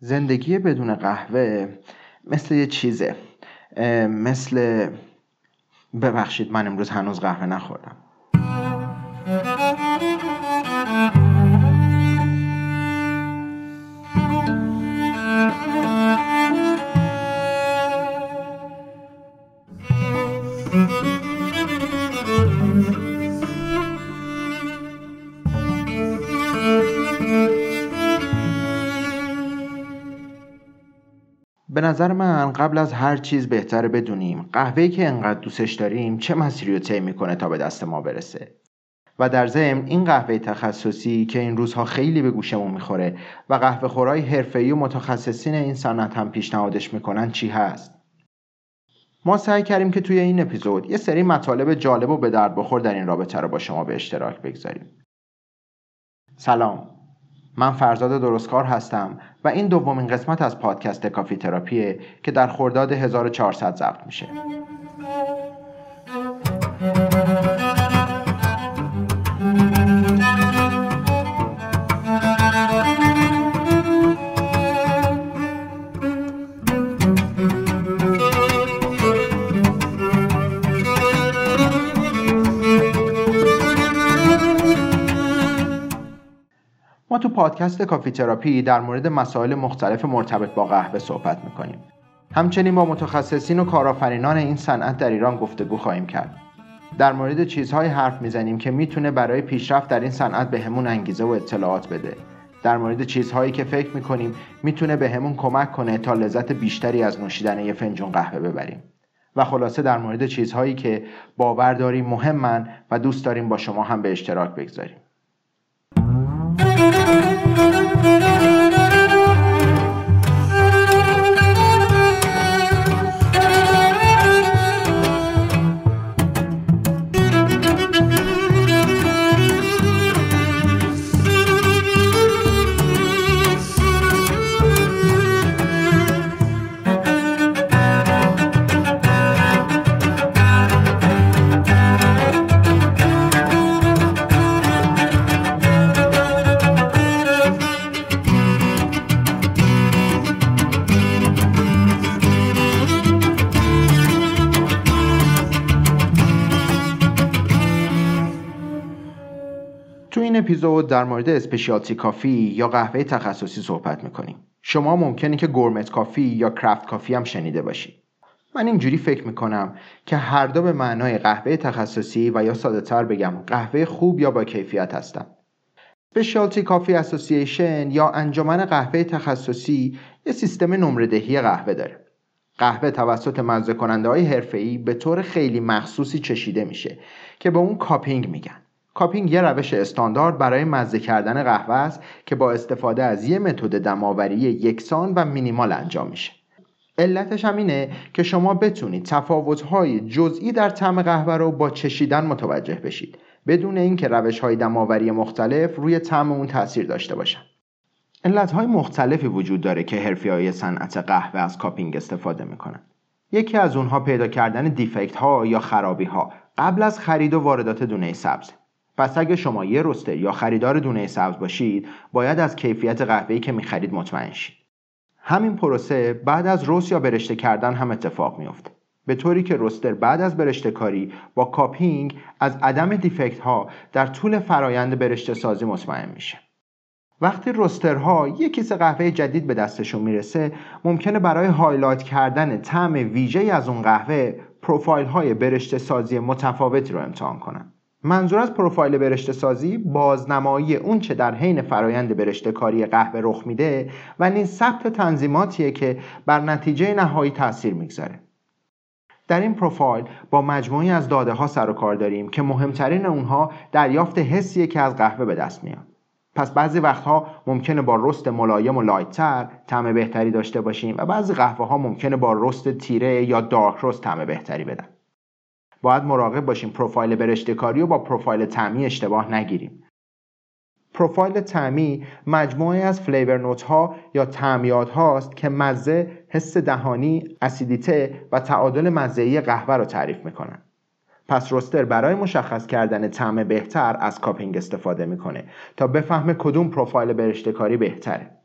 زندگی بدون قهوه مثل یه چیزه. مثل ببخشید من امروز هنوز قهوه نخوردم. به نظر من قبل از هر چیز بهتره بدونیم قهوه‌ای که انقدر دوستش داریم چه مسیری رو طی می‌کنه تا به دست ما برسه. و در ضمن این قهوه تخصصی که این روزها خیلی به گوشمون می‌خوره و قهوه خورای حرفه‌ای و متخصصین این صنعت هم پیشنهادش می‌کنن چی هست؟ ما سعی کردیم که توی این اپیزود یه سری مطالب جالب و به درد بخور در این رابطه رو با شما به اشتراک بگذاریم. سلام. من فرزاد درستکار هستم و این دومین قسمت از پادکست کافی تراپیه که در خرداد 1400 ضبط میشه. تو پادکست کافی تراپی در مورد مسائل مختلف مرتبط با قهوه صحبت می‌کنیم. همچنین با متخصصین و کارآفرینان این صنعت در ایران گفتگو خواهیم کرد. در مورد چیزهای حرف می‌زنیم که می‌تونه برای پیشرفت در این صنعت به همون انگیزه و اطلاعات بده. در مورد چیزهایی که فکر می‌کنیم می‌تونه به همون کمک کنه تا لذت بیشتری از نوشیدن یه فنجون قهوه ببریم. و خلاصه در مورد چیزهایی که باور داریم مهمن و دوست داریم با شما هم به اشتراک بگذاریم. تو این اپیزود در مورد specialty coffee یا قهوه تخصصی صحبت می‌کنیم. شما ممکنه که gourmet coffee یا craft coffee هم شنیده باشید. من اینجوری فکر می‌کنم که هر دو به معنای قهوه تخصصی و یا ساده تر بگم قهوه خوب یا با کیفیت هستن. Specialty Coffee Association یا انجمن قهوه تخصصی یه سیستم نمره دهی قهوه داره. قهوه توسط مزه کننده های حرفه‌ای به طور خیلی مخصوصی چشیده میشه که به اون cupping میگن. cupping یه روش استاندارد برای مزه کردن قهوه است که با استفاده از یه متد دم‌آوری یکسان و مینیمال انجام میشه. علتش هم اینه که شما بتونید تفاوت‌های جزئی در طعم قهوه رو با چشیدن متوجه بشید بدون اینکه روش‌های دم‌آوری مختلف روی طعم اون تاثیر داشته باشن. علت‌های مختلفی وجود داره که حرفه‌ای‌های صنعت قهوه از cupping استفاده می‌کنن. یکی از اونها پیدا کردن defect ها یا خرابی ها قبل از خرید و واردات دونه سبز پس اگه شما یه roaster یا خریدار دونه سبز باشید باید از کیفیت قهوه‌ای که می‌خرید مطمئن شید. همین پروسه بعد از roast یا برشته کردن هم اتفاق میافته به طوری که roaster بعد از برشته کاری با cupping از عدم defect ها در طول فرایند برشته سازی مطمئن میشه. وقتی roasterها یک کیسه قهوه جدید به دستشون می‌رسه ممکنه برای highlight کردن طعم ویژه از اون قهوه پروفایل های برشته سازی متفاوتی رو امتحان کنن. منظور از پروفایل برشته سازی بازنمایی اونچه در حین فرایند برشته کاری قهوه رخ میده و نیز ثبت تنظیماتیه که بر نتیجه نهایی تاثیر می‌گذاره. در این پروفایل با مجموعه‌ای از داده ها سر و کار داریم که مهمترین اونها دریافت حسیه که از قهوه به دست میاد. پس بعضی وقتها ممکنه با roast ملایم و light تر طعم بهتری داشته باشیم و بعضی قهوه ها ممکنه با roast تیره یا dark roast طعم بهتری بدن. باید مراقب باشیم پروفایل برشته کاری و با پروفایل طعمی اشتباه نگیریم پروفایل طعمی مجموعه‌ای از flavor note ها یا طعم‌یادهاست که مزه، حس دهانی، اسیدیته و تعادل مزه‌ای قهوه را تعریف می‌کنن. پس roaster برای مشخص کردن طعم بهتر از cupping استفاده می‌کنه تا بفهمه کدوم پروفایل برشته کاری بهتره.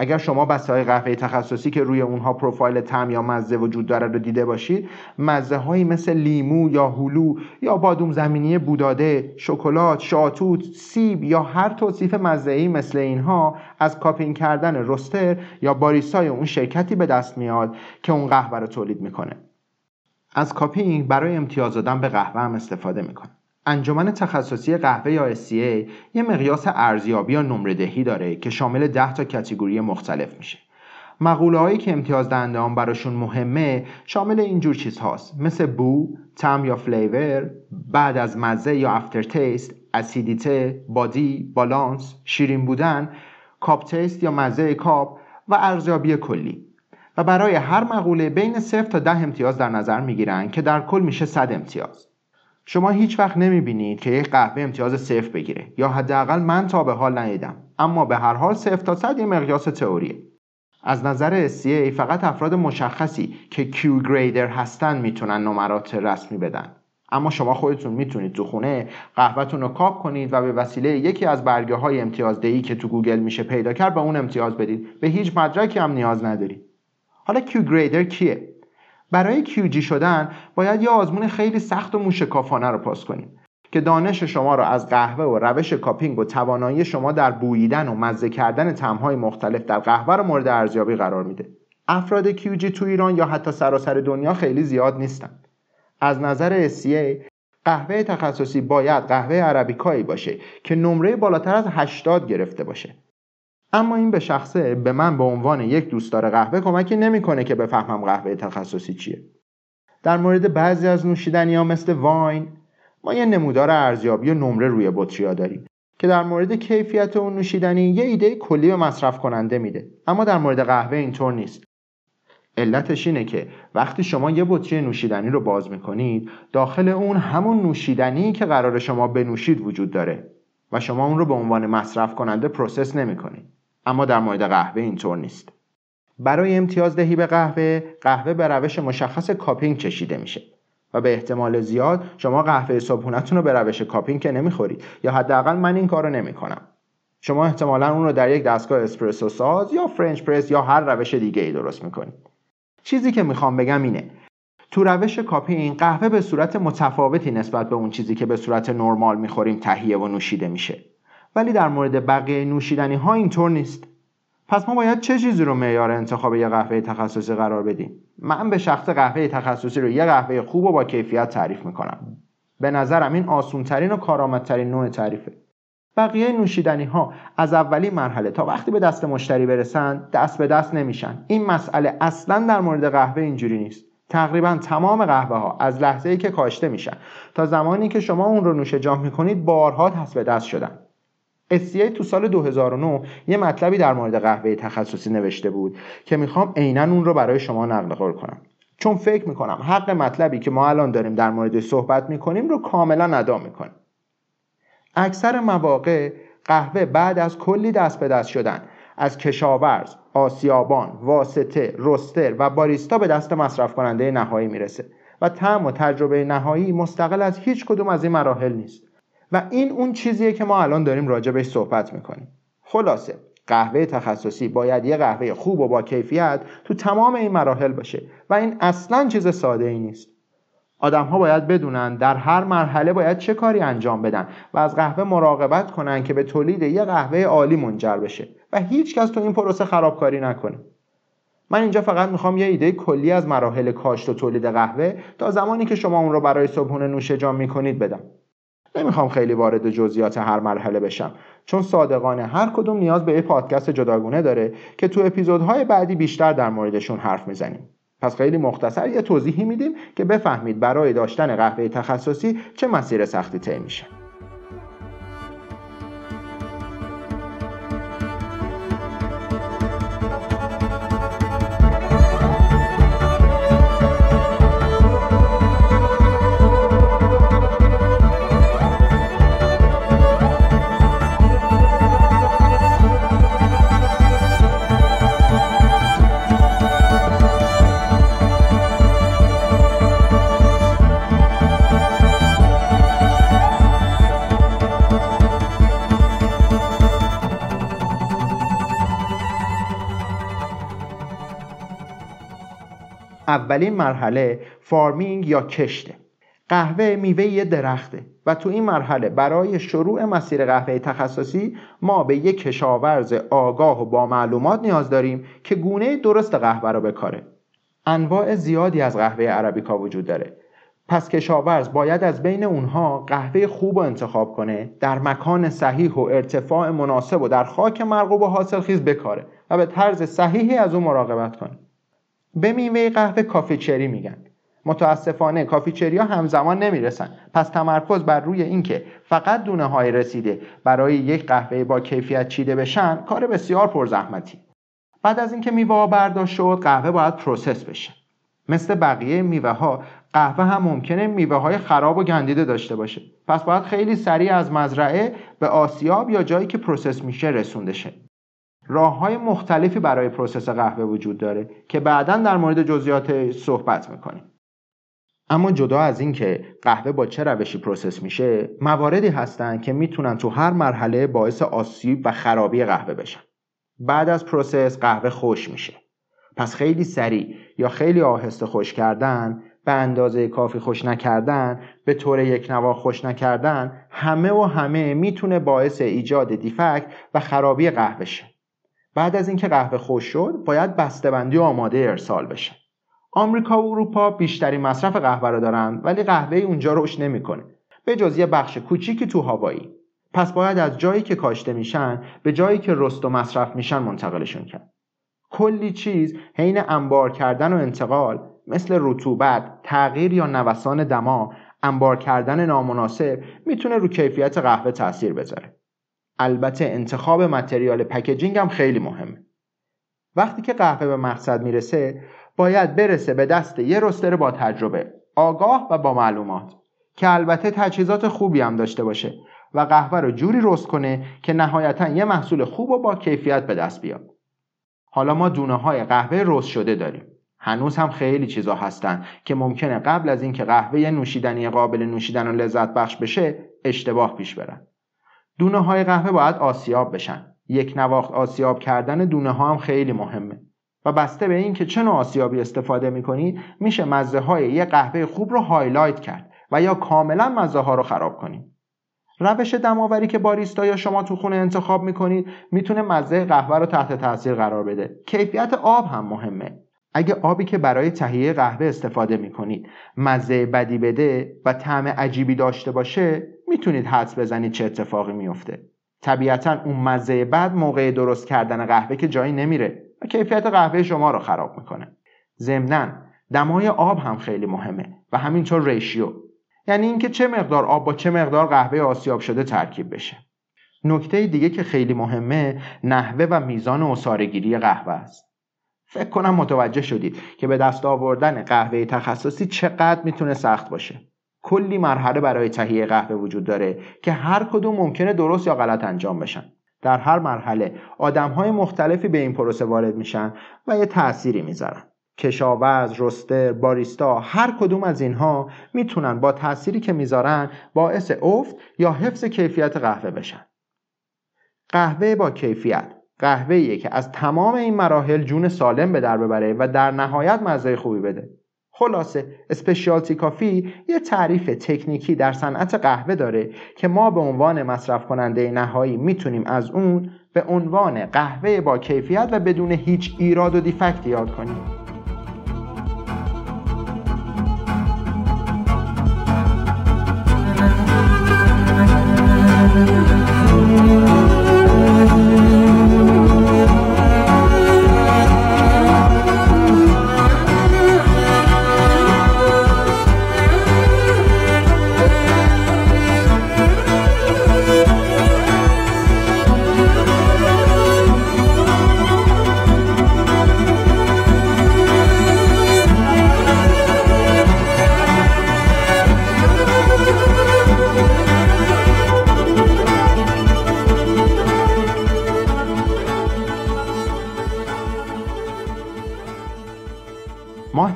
اگر شما بسته های قهوه تخصصی که روی اونها پروفایل طعم یا مزه وجود داره رو دیده باشید مزه هایی مثل لیمو یا هلو یا بادوم زمینی بوداده شکلات شاتوت سیب یا هر توصیف مزه ای مثل اینها از cupping کردن roaster یا باریستای اون شرکتی به دست میاد که اون قهوه رو تولید می‌کنه. از cupping برای امتیاز دادن به قهوه هم استفاده می‌کنه. انجمن تخصصی قهوه یا SCA یه مقیاس ارزیابی یا نمره دهی داره که شامل 10 تا category مختلف میشه. مقوله هایی که امتیاز دهندگان براشون مهمه شامل اینجور چیزهاست مثل بو، طعم یا flavor، بعد از مزه یا aftertaste، اسیدیته، body، balance، شیرین بودن، cup taste یا مزه کاپ و ارزیابی کلی. و برای هر مقوله بین 0 تا 10 امتیاز در نظر می‌گیرن که در کل میشه 100 امتیاز. شما هیچ وقت نمی‌بینید که یک قهوه امتیاز صفر بگیره یا حداقل من تا به حال ندیدم. اما به هر حال صفر تا صد یه مقیاس تئوریه. از نظر SCA فقط افراد مشخصی که Q grader هستن می‌تونن نمرات رسمی بدن. اما شما خودتون می‌تونید تو خونه قهوهتون رو کاپ کنید و به وسیله یکی از برگه های امتیازدهی که تو گوگل میشه پیدا کرد به اون امتیاز بدید. به هیچ مدرکی هم نیاز ندارید. حالا Q grader کیه؟ برای کیوجی شدن باید یه آزمون خیلی سخت و موشکافانه رو پاس کنیم که دانش شما رو از قهوه و روش کاپینگ و توانایی شما در بوییدن و مزه کردن تمهای مختلف در قهوه رو مورد ارزیابی قرار میده. افراد کیوجی تو ایران یا حتی سراسر دنیا خیلی زیاد نیستن. از نظر SCA قهوه تخصصی باید قهوه عربیکایی باشه که نمره بالاتر از 80 گرفته باشه. اما این به شخصه به من به عنوان یک دوستدار قهوه کمکی نمی‌کنه که بفهمم قهوه تخصصی چیه. در مورد بعضی از نوشیدنی ها مثل wine ما یه نمودار ارزیابی و نمره روی بطری داریم که در مورد کیفیت اون نوشیدنی یه ایده کلی به مصرف کننده میده. اما در مورد قهوه اینطور نیست. علتش اینه که وقتی شما یه بطری نوشیدنی رو باز می‌کنید داخل اون همون نوشیدنی که قراره شما بنوشید وجود داره و شما اون رو به عنوان مصرف کننده process نمی‌کنید. اما در مورد قهوه اینطور نیست. برای امتیاز دهی به قهوه قهوه به روش مشخص cupping چشیده میشه و به احتمال زیاد شما قهوه صبحونتون رو به روش cupping که نمی‌خورید یا حداقل من این کار رو نمی‌کنم. شما احتمالا اون رو در یک دستگاه اسپرسو ساز یا French press یا هر روش دیگه ای درست می‌کنید. چیزی که می‌خوام بگم اینه تو روش cupping قهوه به صورت متفاوتی نسبت به اون چیزی که به صورت نرمال می‌خوریم تهیه و نوشیده میشه. ولی در مورد بقیه نوشیدنی ها اینطور نیست. پس ما باید چه چیزی رو معیار انتخاب یه قهوه تخصصی قرار بدیم؟ من به شخص قهوه تخصصی رو یه قهوه خوب و با کیفیت تعریف می‌کنم. به نظرم این آسونترین و کارآمدترین نوع تعریفه. بقیه نوشیدنی ها از اولین مرحله تا وقتی به دست مشتری برسن دست به دست نمیشن. این مسئله اصلا در مورد قهوه اینجوری نیست. تقریبا تمام قهوه ها از لحظه ای که کاشته میشن تا زمانی که شما اون رو نوش جام می‌کنید بارها دست به دست شدن. SCA تو سال 2009 یه مطلبی در مورد قهوه تخصصی نوشته بود که می‌خوام عینا اون رو برای شما نقل قول کنم. چون فکر می‌کنم حق مطلبی که ما الان داریم در مورد صحبت می‌کنیم رو کاملا ادا می‌کنیم. اکثر مواقع قهوه بعد از کلی دست به دست شدن از کشاورز، آسیابان، واسطه، رستر و باریستا به دست مصرف کننده نهایی می‌رسه و طعم و تجربه نهایی مستقل از هیچ کدوم از این مراحل نیست. و این اون چیزیه که ما الان داریم راجع بهش صحبت می‌کنیم. خلاصه قهوه تخصصی باید یه قهوه خوب و با کیفیت تو تمام این مراحل باشه و این اصلا چیز ساده ای نیست. آدم ها باید بدونن در هر مرحله باید چه کاری انجام بدن و از قهوه مراقبت کنن که به تولید یه قهوه عالی منجر بشه و هیچ کس تو این پروسه خرابکاری نکنه. من اینجا فقط می‌خوام یه ایده کلی از مراحل کاشت و تولید قهوه تا زمانی که شما اون رو برای صبحونه نوش جان می‌کنید بدم. نمی‌خوام خیلی وارد جزئیات هر مرحله بشم. چون صادقانه هر کدوم نیاز به یه پادکست جداگونه داره که تو اپیزودهای بعدی بیشتر در موردشون حرف می‌زنیم. پس خیلی مختصر یه توضیحی میدیم که بفهمید برای داشتن قهوه تخصصی چه مسیر سختی طی میشه. اولین مرحله فارمینگ یا کشته. قهوه میوه یه درخته و تو این مرحله برای شروع مسیر قهوه تخصصی ما به یک کشاورز آگاه و با معلومات نیاز داریم که گونه درست قهوه رو بکاره. انواع زیادی از قهوه عربیکا وجود داره. پس کشاورز باید از بین اونها قهوه خوب رو انتخاب کنه در مکان صحیح و ارتفاع مناسب و در خاک مرغوب و حاصلخیز بکاره و به طرز صحیحی از اون مراقبت کنه. به میوه قهوه coffee cherry میگن. متاسفانه coffee cherry ها همزمان نمی‌رسن. پس تمرکز بر روی اینکه فقط دونه های رسیده برای یک قهوه با کیفیت چیده بشن کار بسیار پرزحمتیه. بعد از اینکه میوه برداشت شد قهوه باید process بشه. مثل بقیه میوه ها قهوه هم ممکنه میوه های خراب و گندیده داشته باشه. پس باید خیلی سریع از مزرعه به آسیاب یا جایی که process میشه رسونده شه. راه های مختلفی برای process قهوه وجود داره که بعدا در مورد جزئیات صحبت می‌کنیم. اما جدا از اینکه قهوه با چه روشی process میشه مواردی هستن که می‌تونن تو هر مرحله باعث آسیب و خرابی قهوه بشن. بعد از process قهوه خشک میشه. پس خیلی سریع یا خیلی آهسته خشک کردن به اندازه کافی خشک نکردن به طور یکنواخت خشک نکردن همه و همه می‌تونه باعث ایجاد defect و خرابی قهوه شه. بعد از اینکه قهوه خوش شد باید بسته‌بندی و آماده ارسال بشه. آمریکا و اروپا بیشترین مصرف قهوه رو دارن ولی قهوه اونجا رشد نمی‌کنه. به جز یه بخش کوچیکی تو هوایی پس باید از جایی که کاشته میشن به جایی که رست و مصرف میشن منتقلشون کرد. کلی چیز حین انبار کردن و انتقال مثل رطوبت، تغییر یا نوسان دما، انبار کردن نامناسب می‌تونه رو کیفیت قهوه تاثیر بذاره. البته انتخاب متریال پکیجینگ هم خیلی مهمه. وقتی که قهوه به مقصد می‌رسه باید برسه به دست یه رستر با تجربه آگاه و با معلومات که البته تجهیزات خوبی هم داشته باشه و قهوه رو جوری رست کنه که نهایتا یه محصول خوب و با کیفیت به دست بیاد. حالا ما دونه های قهوه رست شده داریم. هنوز هم خیلی چیزا هستن که ممکنه قبل از اینکه قهوه نوشیدنی قابل نوشیدن و لذت بخش بشه اشتباه پیش برن. دونه های قهوه باید آسیاب بشن. یک نواخت آسیاب کردن دونه ها هم خیلی مهمه. و بسته به اینکه چه نوع آسیابی استفاده می‌کنید میشه مزه های یه قهوه خوب رو هایلایت کرد و یا کاملا مزه ها رو خراب کنید روش دماوری که باریستا یا شما تو خونه انتخاب می‌کنید می‌تونه مزه قهوه رو تحت تاثیر قرار بده. کیفیت آب هم مهمه. اگه آبی که برای تهیه قهوه استفاده می‌کنید مزه بدی بده و طعم عجیبی داشته باشه می‌تونید حدس بزنید چه اتفاقی میفته طبیعتا اون مزه بد موقع درست کردن قهوه که جایی نمیره و کیفیت قهوه شما رو خراب می‌کنه. ضمنا دمای آب هم خیلی مهمه و همینطور ریشیو. یعنی اینکه چه مقدار آب با چه مقدار قهوه آسیاب شده ترکیب بشه. نکته دیگه که خیلی مهمه نحوه و میزان اصارگیری قهوه است. فکر کنم متوجه شدید که به دست آوردن قهوه تخصصی چقدر می‌تونه سخت باشه. کلی مرحله برای تهیه قهوه وجود داره که هر کدوم ممکنه درست یا غلط انجام بشن. در هر مرحله آدم های مختلفی به این پروسه وارد میشن و یه تأثیری می‌ذارن. کشاورز، رستر، باریستا هر کدوم از اینها می‌تونن با تأثیری که می‌ذارن باعث افت یا حفظ کیفیت قهوه بشن. قهوه با کیفیت. قهوه که از تمام این مراحل جون سالم به در ببره و در نهایت مزه خوبی بده. خلاصه اسپشیالتی کافی یه تعریف تکنیکی در صنعت قهوه داره که ما به عنوان مصرف کننده نهایی می‌تونیم از اون به عنوان قهوه با کیفیت و بدون هیچ ایراد و دیفکت یاد کنیم.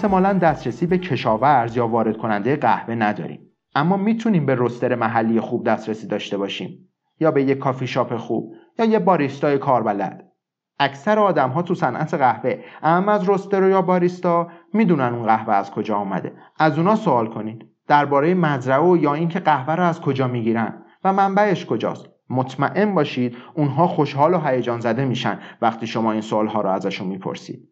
احتمالا دسترسی به کشاورز یا وارد کننده قهوه نداریم. اما می‌تونیم به رستر محلی خوب دسترسی داشته باشیم. یا به یک کافی شاپ خوب یا یه باریستای کاربلد. اکثر آدم ها تو صنعت قهوه اهم از روستر یا باریستا می‌دونن اون قهوه از کجا آمده. از اونا سوال کنید. درباره مزرعه یا اینکه قهوه رو از کجا می‌گیرن و منبعش کجاست. مطمئن باشید اونها خوشحال و هیجان زده میشن وقتی شما این سوال ها رو ازشون می‌پرسید.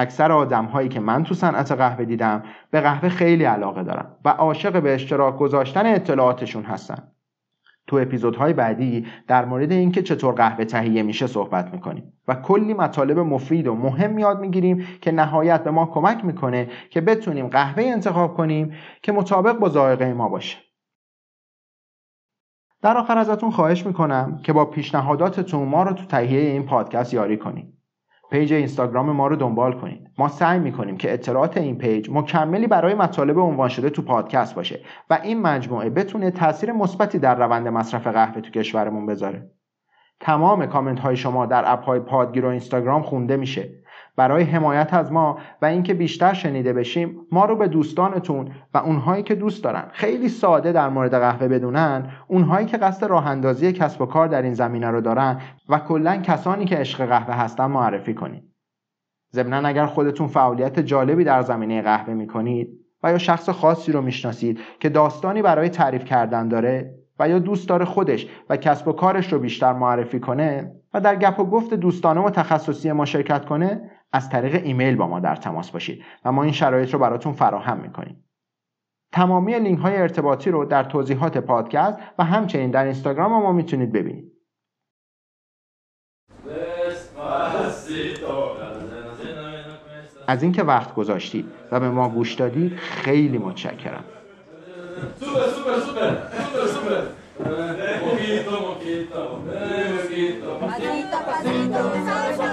اکثر آدم هایی که من تو صنعت قهوه دیدم به قهوه خیلی علاقه دارن و عاشق به اشتراک گذاشتن اطلاعاتشون هستن. تو اپیزودهای بعدی در مورد اینکه چطور قهوه تهیه میشه صحبت می‌کنیم و کلی مطالب مفید و مهم یاد می‌گیریم که نهایت به ما کمک می‌کنه که بتونیم قهوه انتخاب کنیم که مطابق با ذائقه ما باشه. در آخر ازتون خواهش می‌کنم که با پیشنهاداتتون ما رو تو تهیه این پادکست یاری کنید. page اینستاگرام ما رو دنبال کنید. ما سعی می‌کنیم که اطلاعات این page مکملی برای مطالب عنوان شده تو پادکست باشه و این مجموعه بتونه تاثیر مثبتی در روند مصرف قهوه تو کشورمون بذاره. تمام کامنت های شما در app های پادگیر و اینستاگرام خونده میشه. برای حمایت از ما و اینکه بیشتر شنیده بشیم ما رو به دوستانتون و اونهایی که دوست دارن خیلی ساده در مورد قهوه بدونن اونهایی که قصد راه اندازی کسب و کار در این زمینه رو دارن و کلا کسانی که عشق قهوه هستن معرفی کنید. ضمنا اگر خودتون فعالیت جالبی در زمینه قهوه می‌کنید و یا شخص خاصی رو می‌شناسید که داستانی برای تعریف کردن داره و یا دوست داره خودش و کسب و کارش رو بیشتر معرفی کنه و در گپ و گفت دوستانه و تخصصی ما شرکت کنه از طریق ایمیل با ما در تماس باشید و ما این شرایط رو براتون فراهم می‌کنیم. تمامی لینک های ارتباطی رو در توضیحات پادکست و همچنین در اینستاگرام ما می‌تونید ببینید. از اینکه وقت گذاشتید و به ما گوش دادید خیلی متشکرم. Sube, sube, sube, sube, sube. Eh, poquito, moquito, moquito. Eh, pasito, pasito.